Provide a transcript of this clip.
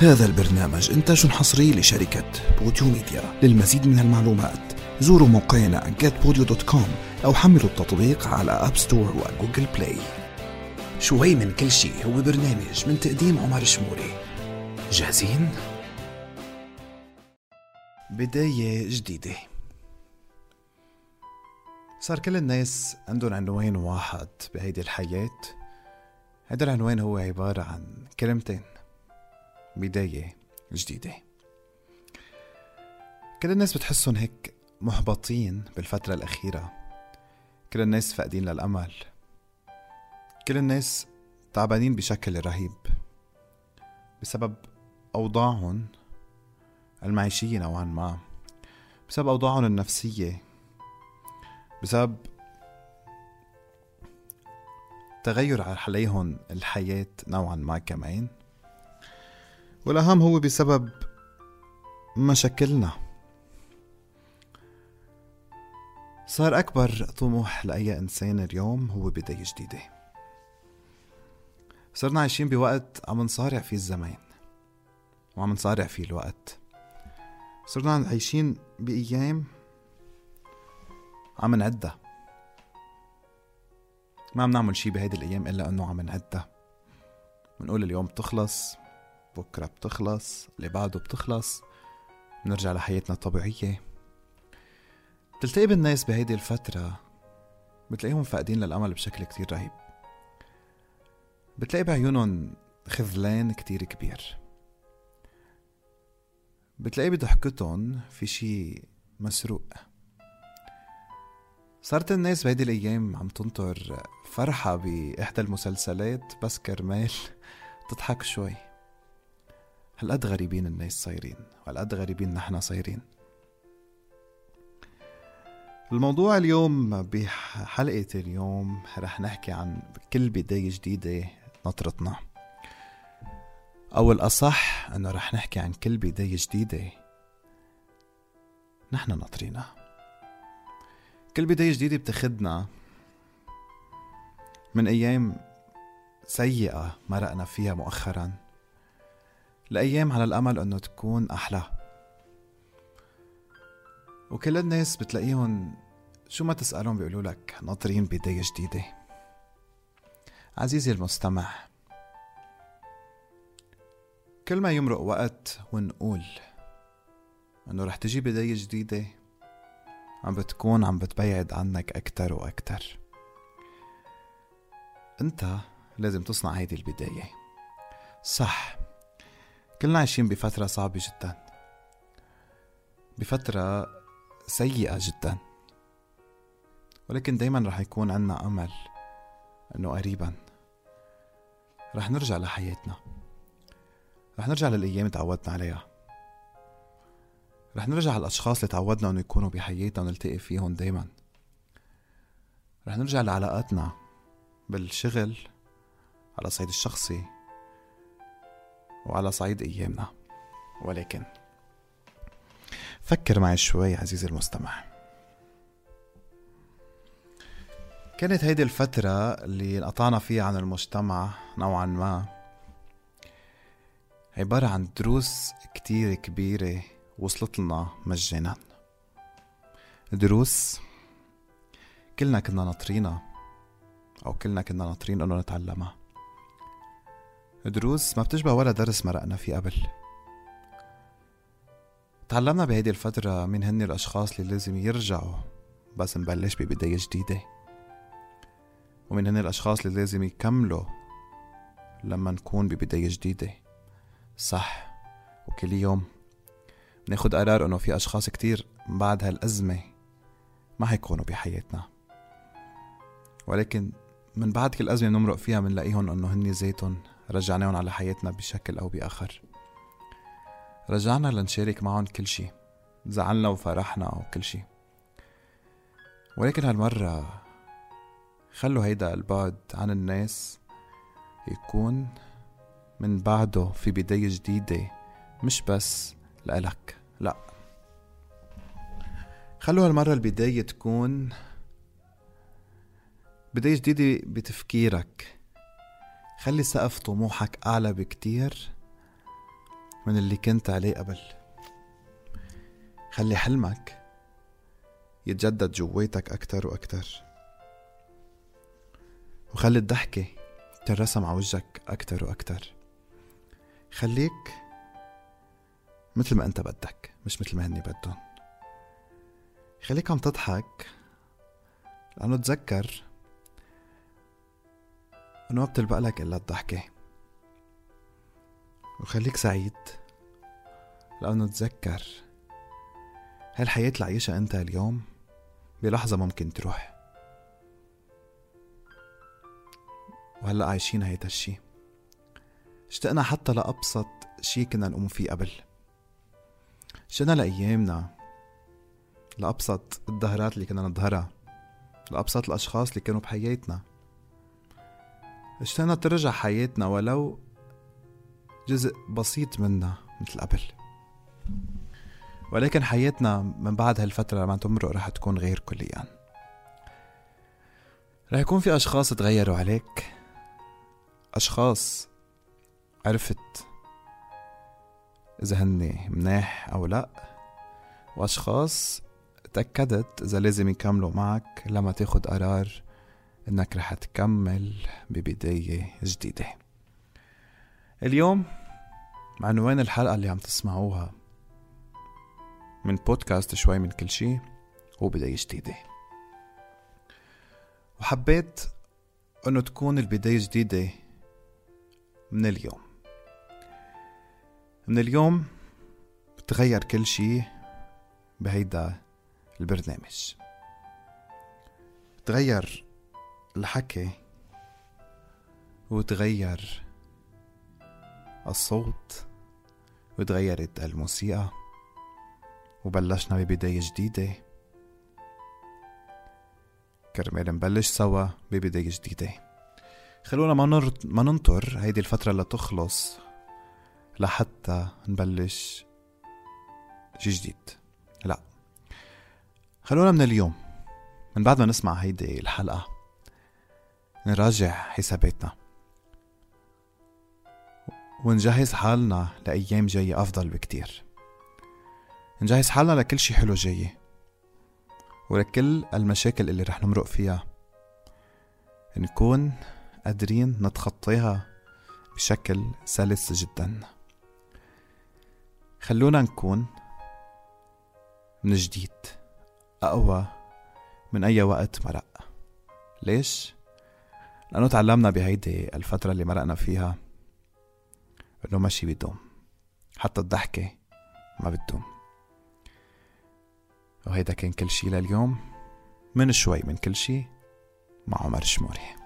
هذا البرنامج إنتاج حصري لشركة Podeo Media. للمزيد من المعلومات زوروا موقعنا getpodeo.com أو حملوا التطبيق على App Store و Google Play شوي من كل شيء هو برنامج من تقديم عمر شموري. جاهزين؟ بداية جديدة. صار كل الناس عندهم عنوان واحد بهيدي الحياة. هذا العنوان هو عبارة عن كلمتين. بداية جديدة. كل الناس بتحسهم هيك محبطين بالفترة الأخيرة. كل الناس فاقدين للأمل. كل الناس تعبانين بشكل رهيب. بسبب أوضاعهم المعيشية نوعا ما. بسبب أوضاعهم النفسية. بسبب تغير عليهم الحياة نوعا ما كمان. والأهم هو بسبب مشاكلنا. صار أكبر طموح لأي إنسان اليوم هو بداية جديدة. صرنا عايشين بوقت عم نصارع فيه الزمان وعم نصارع فيه الوقت. صرنا عايشين بأيام عم نعدها. ما عم نعمل شي بهيدي الأيام إلا إنه عم نعدها. بنقول اليوم بتخلص. بكرة بتخلص اللي بعده بتخلص بنرجع لحياتنا الطبيعية. بتلتقي بالناس بهيدي الفترة بتلاقيهم فاقدين للأمل بشكل كتير رهيب. بتلاقي بعيونهم خذلان كتير كبير. بتلاقي بضحكتهم في شي مسروق. صارت الناس بهيدي الأيام عم تنطر فرحة بإحدى المسلسلات بس كرمال تضحك شوي. هالقد غريبين الناس صايرين وهالقد غريبين نحنا صايرين؟ الموضوع اليوم بحلقة اليوم رح نحكي عن كل بداية جديدة نطرتنا. أو الأصح أنه رح نحكي عن كل بداية جديدة نحن ناطرينها. كل بداية جديدة بتاخدنا من أيام سيئة مرقنا فيها مؤخرا. لأيام على الأمل أنه تكون أحلى. وكل الناس بتلاقيهم شو ما تسألهم بيقولوا لك ناطرين بداية جديدة. عزيزي المستمع كل ما يمرق وقت ونقول إنه رح تجي بداية جديدة عم بتكون عم بتبعد عنك أكتر وأكتر. أنت لازم تصنع هيدي البداية. صح. كلنا عايشين بفترة صعبة جدا. بفترة سيئة جدا. ولكن دايما رح يكون عنا أمل أنه قريبا. رح نرجع لحياتنا. رح نرجع للأيام اللي تعودنا عليها. رح نرجع على الأشخاص اللي تعودنا أنه يكونوا بحياتنا ونلتقي فيهم دايما. رح نرجع لعلاقاتنا بالشغل على الصعيد الشخصي. وعلى صعيد أيامنا. ولكن فكر معي شوي عزيزي المستمع. كانت هيدي الفترة اللي انقطعنا فيها عن المجتمع نوعا ما عبارة عن دروس كتير كبيرة وصلت لنا مجانا. دروس كلنا كنا ناطرينها أو كلنا كنا ناطرين إنه نتعلمها. دروس ما بتشبه ولا درس مرقنا فيه قبل. تعلمنا بهيدي الفترة مين هن الأشخاص اللي لازم يرجعوا بس نبلش ببداية جديدة. ومين هن الأشخاص اللي لازم يكملوا لما نكون ببداية جديدة. صح وكل يوم ناخد قرار إنه في أشخاص كتير بعد هالأزمة ما حيكونوا بحياتنا. ولكن من بعد كل أزمة نمرق فيها منلاقيهم إنه هن زيتهم. رجعناهم على حياتنا بشكل أو بآخر. رجعنا لنشارك معهم كل شي زعلنا وفرحنا وكل شي. ولكن هالمرة خلوا هيدا البعد عن الناس يكون من بعده في بداية جديدة مش بس لإلك لا. خلوا هالمرة البداية تكون بداية جديدة بتفكيرك. خلي سقف طموحك أعلى بكتير من اللي كنت عليه قبل. خلي حلمك يتجدد جواتك أكتر وأكتر. وخلي الضحكة تنرسم على وجهك أكتر وأكتر. خليك مثل ما أنت بدك مش مثل ما هني بدهم. خليك عم تضحك لأنه تذكر إنه ما بتلبق لك إلا الضحكة. وخليك سعيد لأنه تذكر هالحياة اللي عايشها أنت اليوم بلحظة ممكن تروح. وهلأ عايشين هيدا الشي. اشتقنا حتى لأبسط شي كنا نقوم فيه قبل. اشتقنا لأيامنا لأبسط الظهرات اللي كنا نظهرها لأبسط الأشخاص اللي كانوا بحياتنا. اشتقنا ترجع حياتنا ولو جزء بسيط منا مثل قبل. ولكن حياتنا من بعد هالفترة لما تمرق رح تكون غير كليا. رح يكون في أشخاص تغيروا عليك. أشخاص عرفت إذا هني مناح أو لأ. وأشخاص تأكدت إذا لازم يكملوا معك لما تاخد قرار إنك رح تكمل ببداية جديدة. اليوم عنوان الحلقة اللي عم تسمعوها؟ من بودكاست شوي من كل شي هو بداية جديدة. وحبيت إنه تكون البداية جديدة من اليوم. من اليوم بتغير كل شي بهيدا البرنامج. تغير الحكي وتغير الصوت وتغيرت الموسيقى وبلشنا ببداية جديدة. كرمال نبلش سوا ببداية جديدة. خلونا ما, ما ننطر هيدي الفترة لتخلص لحتى نبلش شي جديد. لا خلونا من اليوم من بعد ما نسمع هيدي الحلقة. نراجع حساباتنا. ونجهز حالنا لأيام جاية أفضل بكتير. نجهز حالنا لكل شي حلو جاي ولكل المشاكل اللي رح نمرق فيها. نكون قادرين نتخطيها بشكل سلس جدا. خلونا نكون من جديد أقوى من أي وقت مرق. ليش؟ لأنه تعلمنا بهيدي الفترة اللي مرقنا فيها إنه ماشي بيدوم حتى الضحكة ما بتدوم. وهيدا كان كل شي لليوم. من شوي من كل شي مع عمر شموري.